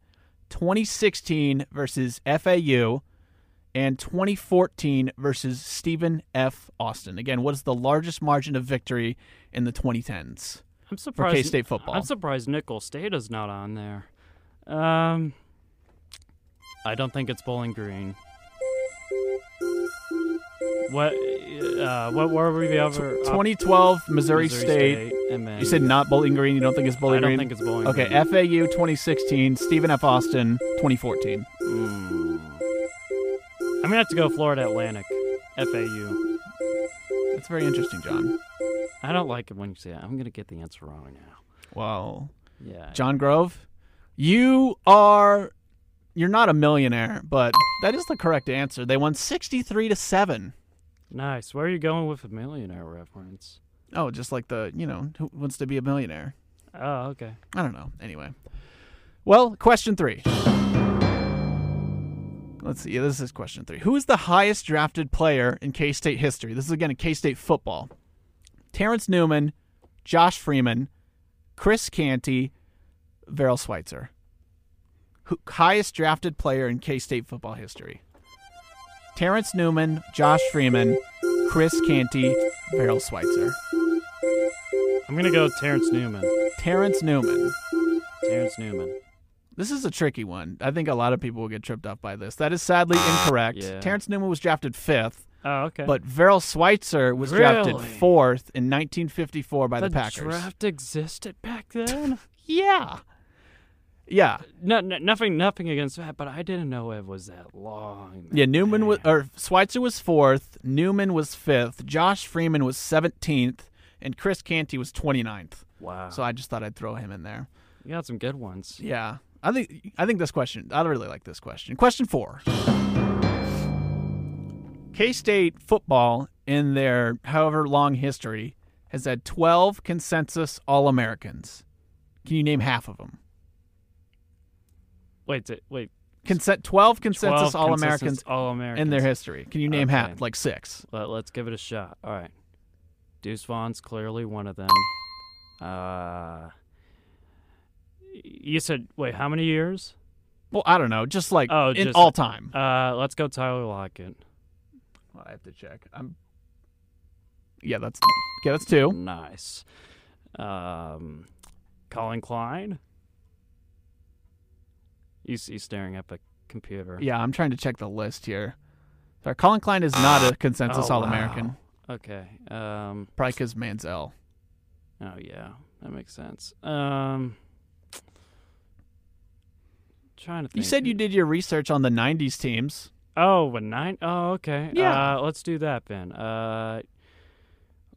2016 versus FAU, and 2014 versus Stephen F. Austin? Again, what is the largest margin of victory in the 2010s? I'm surprised. K-State football. I'm surprised Nicholls State is not on there. Um, I don't think it's Bowling Green. What? Uh, what were we the other? op- 2012 Missouri, State. and then You said not Bowling Green. You don't think it's Bowling Green? I don't think it's Bowling green. okay, Green. FAU 2016, Stephen F. Austin 2014. Mm. I'm gonna have to go Florida Atlantic, FAU. That's very interesting, Jon. I don't like it when you say that. I'm gonna get the answer wrong now. Well, Yeah. Jon Grove, you are you're not a millionaire, but that is the correct answer. They won 63 to 7. Nice. Where are you going with a millionaire reference? Oh, just like the, you know, who wants to be a millionaire? Oh, okay. I don't know. Anyway. Well, question 3. Let's see. This is question 3. Who is the highest drafted player in K-State history? This is again in K-State football. Terrence Newman, Josh Freeman, Chris Canty, Veryl Switzer. Highest drafted player in K State football history. Terrence Newman, Josh Freeman, Chris Canty, Veryl Switzer. I'm gonna go Terrence Newman. Terrence Newman. Terrence Newman. This is a tricky one. I think a lot of people will get tripped up by this. That is sadly ah, incorrect. Yeah. Terrence Newman was drafted fifth, Oh, okay. but Veryl Switzer was drafted fourth in 1954 by the, the Packers. draft existed back then. Yeah. Yeah. no, no, nothing, nothing against that, but I didn't know it was that long. Yeah, Newman was or Switzer was fourth, Newman was fifth, Josh Freeman was seventeenth, and Chris Canty was 29th. Wow. So I just thought I'd throw him in there. you got some good ones. Yeah, I think I think this question. I really like this question. Question four. K State football in their however long history has had 12 consensus All Americans. Can you name half of them? Wait, t- wait. Consent 12 consensus 12 All Americans All Americans in their history. Can you name Okay. half? Like six. Let, let's give it a shot. All right. Deuce Vaughn's clearly one of them. Uh, you said wait, how many years? Well, I don't know. Just like Oh, in just- all time. Uh, let's go Tyler Lockett. Well, I have to check. I'm. Yeah, that's yeah, that's two. Nice. Um, Collin Klein. He's, he's staring at the computer. Yeah, I'm trying to check the list here. Sorry, Collin Klein is not a consensus Oh, All American. wow. Okay. Um. Probably because Manziel. Oh yeah, that makes sense. Um. Trying to think. You said you did your research on the '90s teams. Oh, a nine. Oh, okay. Yeah. Uh, let's do that then. Uh,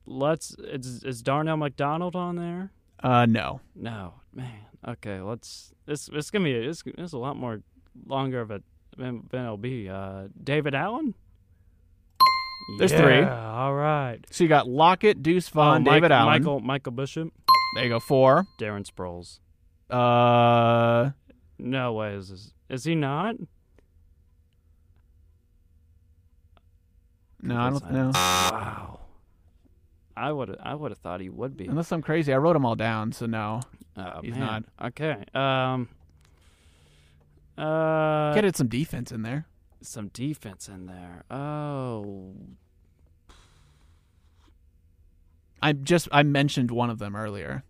let's. Is, is Darnell McDonald on there? Uh, no. No, man. Okay, let's. It's it's gonna be it's, it's a lot more longer of a than, than it'll be. Uh, David Allen. There's yeah, three. All right. So you got Lockett, Deuce Vaughn, Mike- David Allen. Michael Michael Bishop, There you go. Four. Darren Sproles. Uh, No way is this. Is he not? no, I don't know. Wow. I would I would have thought he would be. Unless I'm crazy, I wrote them all down. So no. Oh, he's man. Okay. Um. Uh. Get it some defense in there. some defense in there. Oh. I just I mentioned one of them earlier.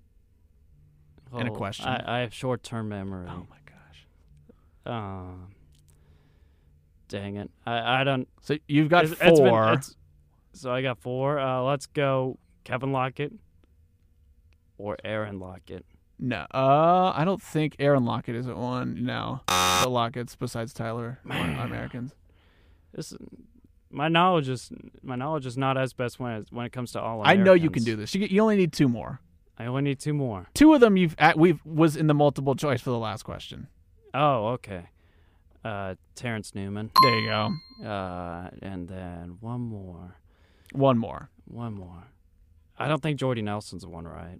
In a oh, question. I, I have short term memory. Oh my gosh. Um. Dang it. I I don't. So you've got it's- it's been- four. it's- so I got four. Uh, let's go Kevin Lockett or Aaron Lockett. No, uh, I don't think Aaron Lockett is at one. No, the Lockett's besides Tyler are Americans. This my knowledge is my knowledge is not as best when it, when it comes to all. I know you can do this. You, you only need two more. I only need two more. Two of them you've at, we've was in the multiple choice for the last question. Oh, okay. Uh, Terrence Newman. There you go. Uh, and then one more. One more. One more. I don't think Jordy Nelson's the one, right?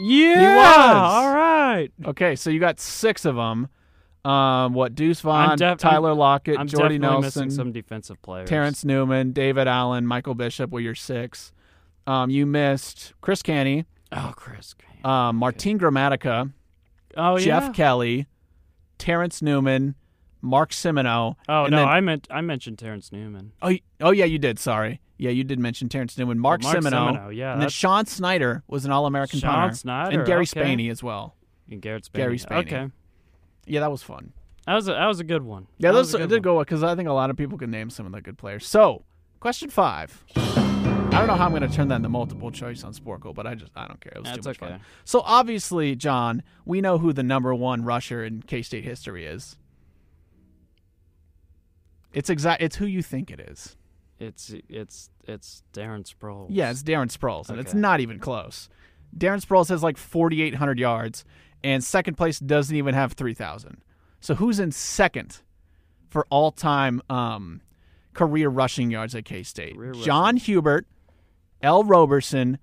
Yeah. He was. All right. Okay, so you got six of them. Um, what Deuce Vaughn, def- Tyler Lockett, I'm Jordy definitely Nelson, missing some defensive players. Terrence Newman, David Allen, Michael Bishop were your six. Um, you missed Chris Canty, Oh, Chris. Um, Martin Gramatica, Oh, Jeff yeah. Kelly, Terrence Newman, Mark Simoneau. Oh no, then- I meant I mentioned Terrence Newman. Oh, oh yeah, you did. Sorry. Yeah, you did mention Terrence Newman, Mark, oh, Mark Simoneau, Simoneau, yeah, and then Sean Snyder was an All-American Sean punter, Snyder, and Gary okay. Spani as well. And Garrett Spani. Gary Spani. Okay, Yeah, that was fun. that was a, that was a good one. Yeah, that those was a good did one. go because I think a lot of people can name some of the good players. So, question five. I don't know how I'm going to turn that into multiple choice on Sporcle, but I just I don't care. It was That's too much okay. fun. So obviously, Jon, we know who the number one rusher in K State history is. It's exact. It's who you think it is. It's it's it's Darren Sproles. Yeah, it's Darren Sproles, and it's not even close. Darren Sproles has like 4,800 yards, and second place doesn't even have 3,000. So who's in second for all-time um, career rushing yards at K State? John Hubert, Ell Roberson,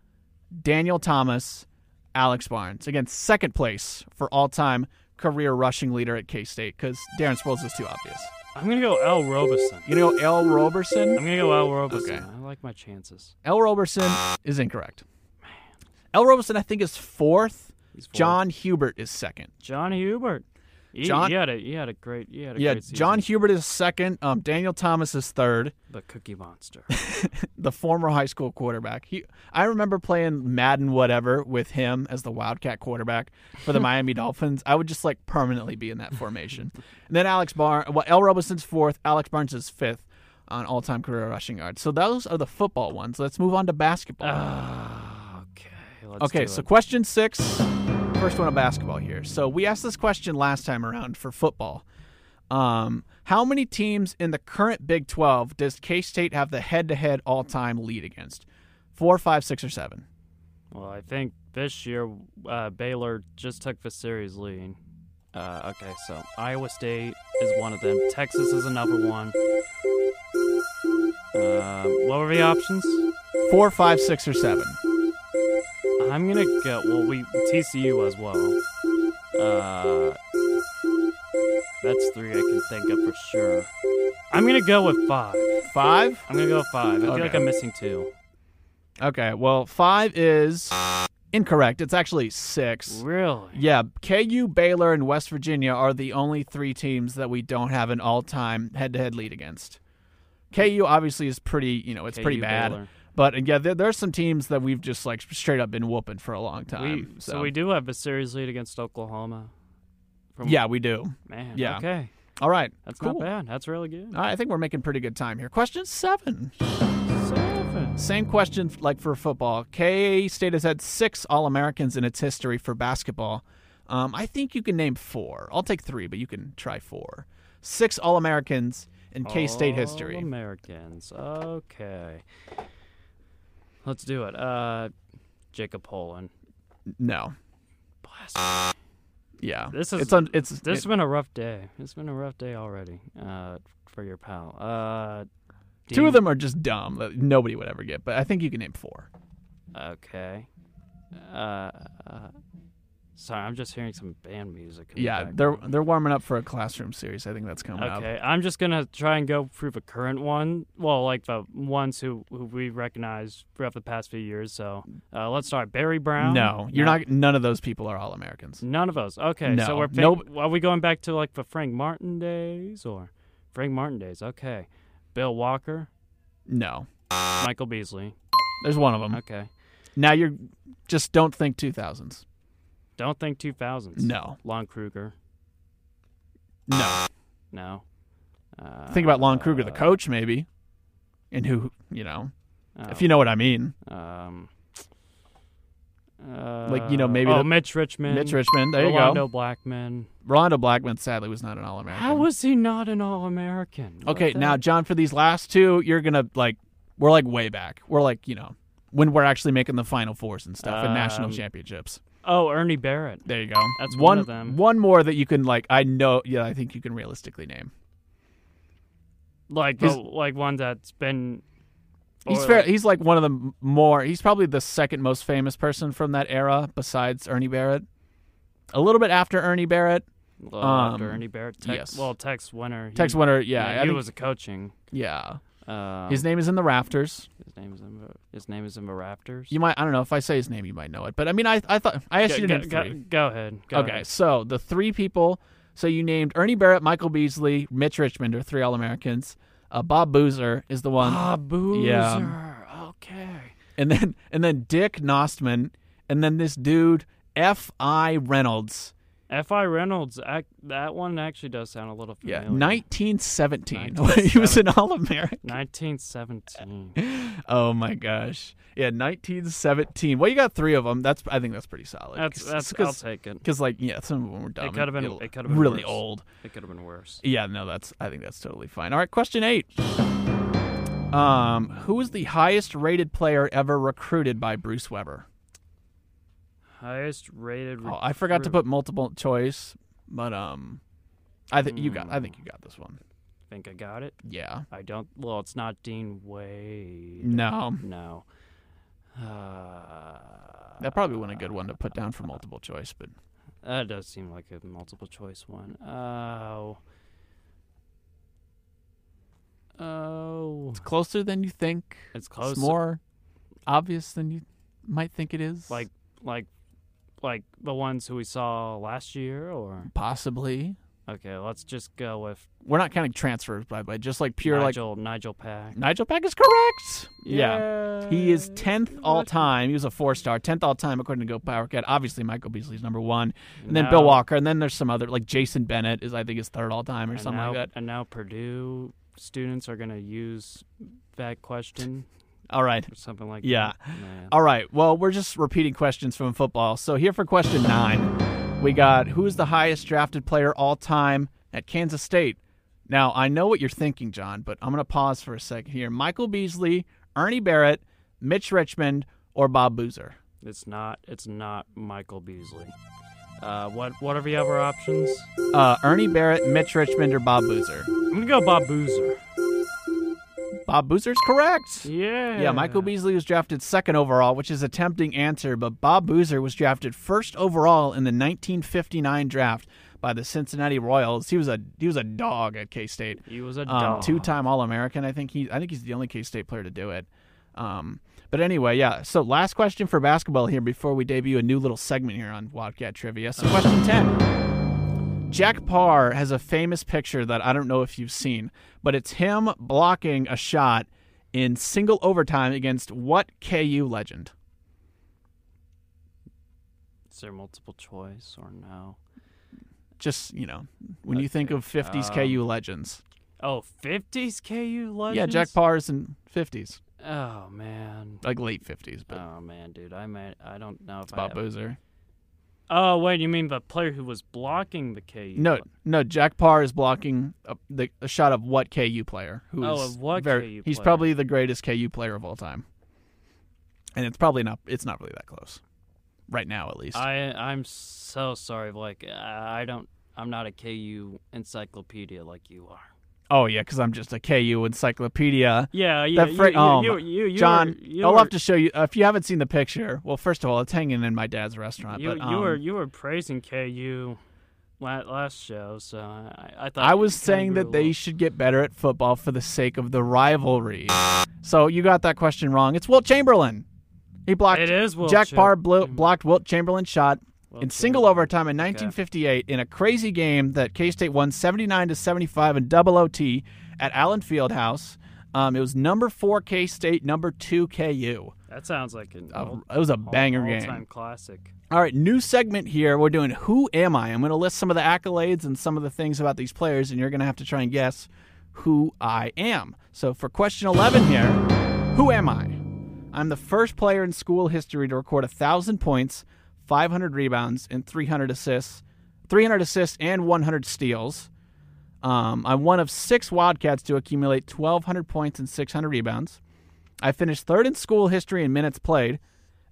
Daniel Thomas, Alex Barnes. Again, second place for all-time career rushing leader at K State because Darren Sproles is too obvious. I'm gonna go Ell Roberson. You know, Ell Roberson. I'm gonna go Ell Roberson. Okay. I like my chances. Ell Roberson is incorrect. Ell Roberson, I think, is fourth. Fourth. John Hubert is second. John Hubert. He, John- he had a he had a great he had a Yeah, great. John Hubert is second. Um, Daniel Thomas is third. the Cookie Monster. The former high school quarterback. He, I remember playing Madden whatever with him as the Wildcat quarterback for the Miami Dolphins. I would just like permanently be in that formation. and then Alex Barnes. Well, Ell Roberson's fourth. Alex Barnes is fifth on all-time career rushing yards. So those are the football ones. Let's move on to basketball. Ah, okay. Let's Okay, so it. question six, first one of basketball here. So we asked this question last time around for football. Um, how many teams in the current Big 12 does K State have the head to head all time lead against? Four, five, six, or seven? Well, I think this year uh, Baylor just took the series lead. Uh, okay, so Iowa State is one of them. Texas is another one. Uh, what were the options? Four, five, six, or seven? I'm gonna go. Well, we TCU as well. Uh, that's three I can think of for sure. I'm gonna go with five. Five? I'm gonna go with five. I feel like I'm missing two. Okay, well, five is incorrect. It's actually six. Really? Yeah, KU, Baylor, and West Virginia are the only three teams that we don't have an all time head to head lead against. KU obviously is pretty, you know, it's pretty bad. Baylor. But yeah, there, there's some teams that we've just like straight up been whooping for a long We, time. so. we do have a series lead against Oklahoma. From, yeah, we do. Man. yeah. Okay. All right, That's cool. not bad. That's really good. Right, I think we're making pretty good time here. Question seven. Seven. Same question like for football. K State has had six All Americans in its history for basketball. Um, I think you can name four. I'll take three, but you can try four. Six All Americans in K State history. All Americans. Okay. Let's do it. Uh, Jacob Pullen. No. Bless. Yeah. This is- it's un, it's This it- has been a rough day. It's been a rough day already. Uh, for your pal. Uh, two of them are just dumb that nobody would ever get, but I think you can name four. Okay. Uh, uh, sorry, I'm just hearing some band music. Yeah, they're they're warming up for a classroom series. I think that's coming up. Okay, I'm just gonna try and go through the current one. Well, like the ones who, who we recognize throughout the past few years. So uh, let's start. Barry Brown. No, you're not. None of those people are all Americans. None of those. Okay, No, so we're nope. are we going back to like the Frank Martin days or Frank Martin days? Okay, Bill Walker, No, Michael Beasley. there's one of them. Okay, Now you're just don't think 2000s. Don't think 2000s. No, Lon Kruger. no. No. Uh, Think about Lon Kruger, the coach, maybe, and who you know, if you know what I mean. Um. Uh, Like, you know, maybe oh, the- Mitch Richmond. Mitch Richmond. There you Rolando go. Blackman. Rolando Blackman sadly was not an All American. How was he not an All American? Okay, now Jon, for these last two, you're gonna like we're like way back. We're like you know when we're actually making the Final Fours and stuff and national Um, championships. Oh, Ernie Barrett. There you go. That's one one of them. One more that you can like. I know. Yeah, I think you can realistically name. Like, the, like one that's been. He's fair. like- He's like one of the more. He's probably the second most famous person from that era, besides Ernie Barrett. A little bit after Ernie Barrett, well, after um, Ernie Barrett. Tex, yes. Well, Tex Winter. he- Tex Winter. Yeah, I he was a coaching. yeah. Um, His name is in the rafters. His name is in. the- His name is in the Raptors. You might. I don't know if I say his name, you might know it. But I mean, I I thought I asked go, you to go, name go, three. go ahead. Go okay, ahead. so the three people. So you named Ernie Barrett, Michael Beasley, Mitch Richmond are three All Americans. Uh, Bob Boozer is the one, Bob Boozer. Yeah. Okay. and then and then Dick Knostman, and then this dude F. I. Reynolds. F.I. Reynolds. Ac that one actually does sound a little Yeah, familiar. 1917. he was an All American. 1917. Oh my gosh. Yeah, 1917. Well, you got three of them. That's I think that's pretty solid. That's that's. I'll take it. because like yeah, some of them were dumb. could've been- and, you know, it been really worse. old. It could have been worse. Yeah, no, that's I think that's totally fine. All right, question eight. Um, who was the highest rated player ever recruited by Bruce Weber? Highest rated. Oh, I forgot to put multiple choice, but um, I think you got. I think you got this one. think I got it. Yeah. I don't. Well, it's not Dean Wade. No, No. Uh, that probably wasn't a good one to put down for multiple choice, but that does seem like a multiple choice one. Oh. Oh. it's closer than you think. It's close. It's more obvious than you might think it is. like like like the ones who we saw last year or possibly. okay let's just go with We're not counting transfers, by the way. Just like pure like nigel nigel pack Nigel Pack is correct. Yeah. He is 10th all time. He was a four star, 10th all time according to Go Power Cat. Obviously, Michael Beasley's number one. And then Bill Walker. And then there's some other, like Jason Bennett is, I think, is third all time or something now, like that. and now purdue students are going to use that question All right. or something like Yeah. that Man. All right. Well, we're just repeating questions from football. So here for question nine, we got who is the highest drafted player all time at Kansas State? Now, I know what you're thinking, Jon, but I'm going to pause for a second here. Michael Beasley, Ernie Barrett, Mitch Richmond, or Bob Boozer? it's not it's not michael beasley uh, what what are the other options Uh, Ernie Barrett, Mitch Richmond, or Bob Boozer? i'm gonna go bob boozer Bob Boozer's correct. yeah Yeah, Michael Beasley was drafted second overall, which is a tempting answer, but Bob Boozer was drafted first overall in the 1959 draft by the Cincinnati Royals. He was a he was a dog at K State. he was a Um, two-time All-American. I think he I think he's the only K State player to do it. Um, but anyway, yeah. So last question for basketball here before we debut a new little segment here on Wildcat Trivia. So question ten. Jack Parr has a famous picture that I don't know if you've seen, but it's him blocking a shot in single overtime against what KU legend? is there multiple choice or no Just you know, when you think of 50s um, KU legends. oh 50s ku legends Yeah, Jack Parr's in 50s, Oh man. like late 50s, but Oh man, dude, I might I don't know if it's Bob Boozer. Oh wait, you mean the player who was blocking the KU? No, no. Jack Parr is blocking a, the, a shot of what KU player? Who oh, is Oh, of what very, KU He's player? probably the greatest KU player of all time, and it's probably not. It's not really that close. right now at least. I I'm so sorry. Like I I don't. I'm not a KU encyclopedia like you are. Oh yeah, because I'm just a KU encyclopedia. Yeah, yeah. That you, um, you, you, you Jon, I'll were, have to show you uh, if you haven't seen the picture. Well, first of all, it's hanging in my dad's restaurant. You, but you were um, you were praising KU last show, so I, I thought I was saying that they should get better at football for the sake of the rivalry. So you got that question wrong. It's Wilt Chamberlain. He blocked It is Wilt Jack Cham- Parr blo- blocked Wilt Chamberlain's shot Wilt in single overtime in 1958 in a crazy game that K State won 79 to 75 in double OT at Allen Fieldhouse. Um, it was number four K State, number two KU. That sounds like an Uh, old, it was a all- banger all-time game. classic. All right, new segment here. We're doing Who Am I? I'm going to list some of the accolades and some of the things about these players, and you're going to have to try and guess who I am. So for question 11 here, Who am I? I'm the first player in school history to record a 1,000 points, 500 rebounds, and 300 assists, 300 assists and 100 steals. Um, I'm one of six Wildcats to accumulate 1,200 points and 600 rebounds. I finished third in school history in minutes played,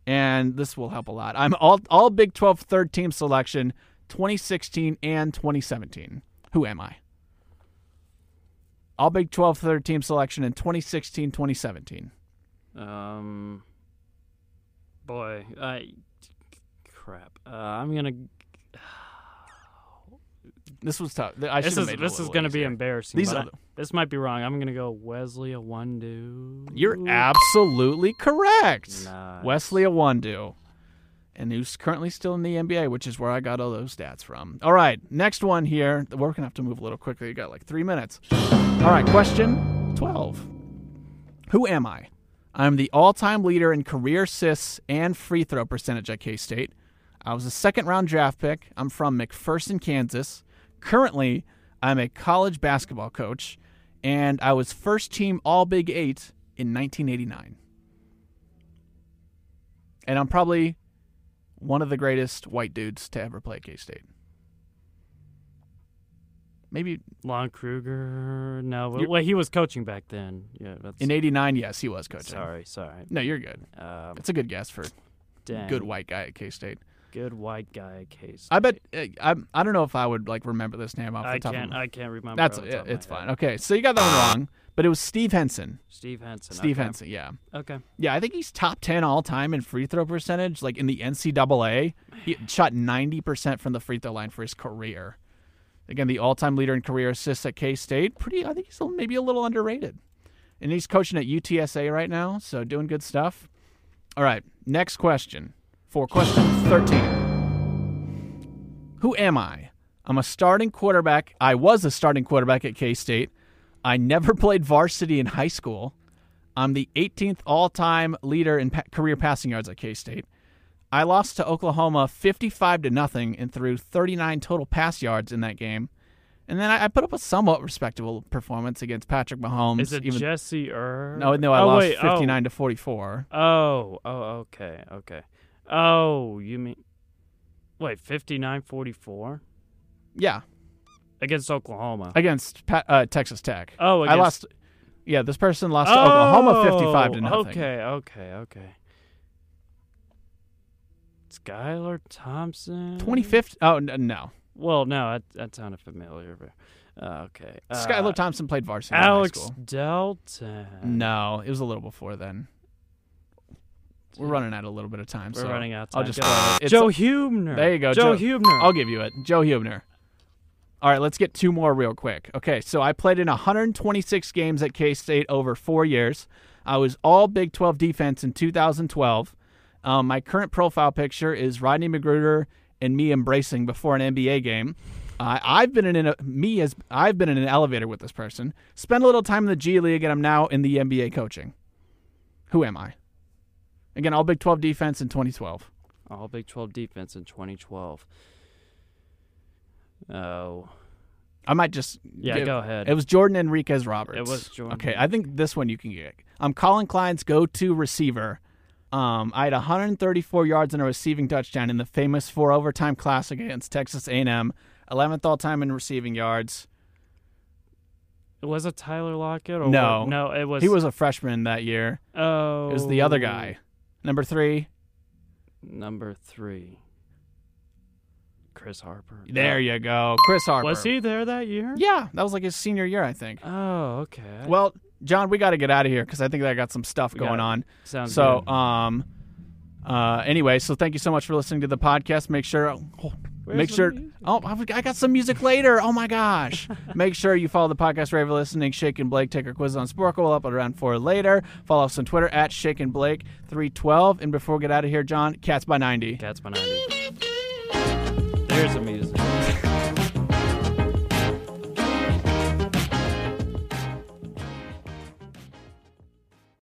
and this will help a lot. I'm all all Big 12 third team selection 2016 and 2017. Who am I? All Big 12 third team selection in 2016, 2017. Um, boy, I crap. Uh, I'm gonna. This was tough. I This is this is gonna be easier. embarrassing. These are I- this might be wrong. I'm gonna go Wesley Iwundu. You're absolutely correct. Nice. Wesley Iwundu. And who's currently still in the NBA, which is where I got all those stats from. All right, next one here. We're going to have to move a little quickly. You got like three minutes. All right, question 12. Who am I? I'm the all time leader in career assists and free throw percentage at K State. I was a second round draft pick. I'm from McPherson, Kansas. Currently, I'm a college basketball coach, and I was first team All Big Eight in 1989. And I'm probably one of the greatest white dudes to ever play K State. Maybe Lon Kruger. No, You're- well, he was coaching back then. Yeah, that's. in '89, yes, he was coaching. sorry, sorry. No, you're good. Um, It's a good guess for dang, good white guy at K State. Good white guy case. I bet uh, I I don't know if I would like remember this name off I the top can't. of my I can't remember. That's off the top of my it's fine. Okay, so you got that one wrong, but it was Steve Henson. Steve Henson. Steve okay. Henson, yeah. Okay. Yeah, I think he's top 10 all time in free throw percentage. Like in the NCAA, he shot 90% from the free throw line for his career. Again, the all time leader in career assists at K State. Pretty, I think he's maybe a little underrated. And he's coaching at UTSA right now, so doing good stuff. All right, next question for question 13. Who am I? I'm a starting quarterback. I was a starting quarterback at K State. I never played varsity in high school. I'm the 18th all-time leader in pa- career passing yards at K-State. I lost to Oklahoma 55 to nothing and threw 39 total pass yards in that game. And then I, I put up a somewhat respectable performance against Patrick Mahomes. Is it even- Jesse Ertz? no, no, I oh, lost wait, oh. 59 to 44. Oh, oh, okay, okay. Oh, you mean wait, fifty nine forty four Yeah, against Oklahoma. against uh, Texas Tech. oh, I lost. Yeah, this person lost to Oklahoma 55 to Oh, nothing. Okay, okay, okay. Skylar Thompson. 25th. Oh no, Well, no, that, that sounded familiar. But, uh, okay. Uh, Skylar Thompson played varsity in high Alex. Delton. No, it was a little before then. We're running out a little bit of time. We're so running out of I'll just Go- throw it. Joe Hubener. There you go, Joe, Joe- Hubener. I'll give you it. Joe Hubener. All right, let's get two more real quick. Okay, so I played in 126 games at K State over four years. I was all Big 12 defense in 2012. Um, my current profile picture is Rodney McGruder and me embracing before an NBA game. Uh, I've been in a me as I've been in an elevator with this person. Spent a little time in the G League, and I'm now in the NBA coaching. Who am I? Again, all Big 12 defense in 2012. All Big 12 defense in 2012. Oh, I might just yeah. give- go ahead. It was Jordan Henriquez Roberts. It was Jordan. Okay, I think this one you can get. I'm Collin Klein's go-to receiver. Um, I had 134 yards and a receiving touchdown in the famous four overtime classic against Texas A&M. 11th all-time in receiving yards. It was it Tyler Lockett? Or No. what? no. It was. He was a freshman that year. Oh, It was the other guy, number three. Number three. Chris Harper. There you go, Chris Harper. Was he there that year? Yeah, that was like his senior year, I think. Oh, okay. Well, Jon, we got to get out of here because I think I got some stuff We going on. sounds So, good. um, uh, anyway, so thank you so much for listening to the podcast. Make sure, oh, make sure. music? Oh, I've- got some music later. Oh my gosh! make sure you follow the podcast wherever you're listening. Shake and Blake take our quiz on Sporcle. We'll up at around four later. Follow us on Twitter at Shake and Blake three twelve. And before we get out of here, Jon, Cats by ninety. Cats by 90. There's a music.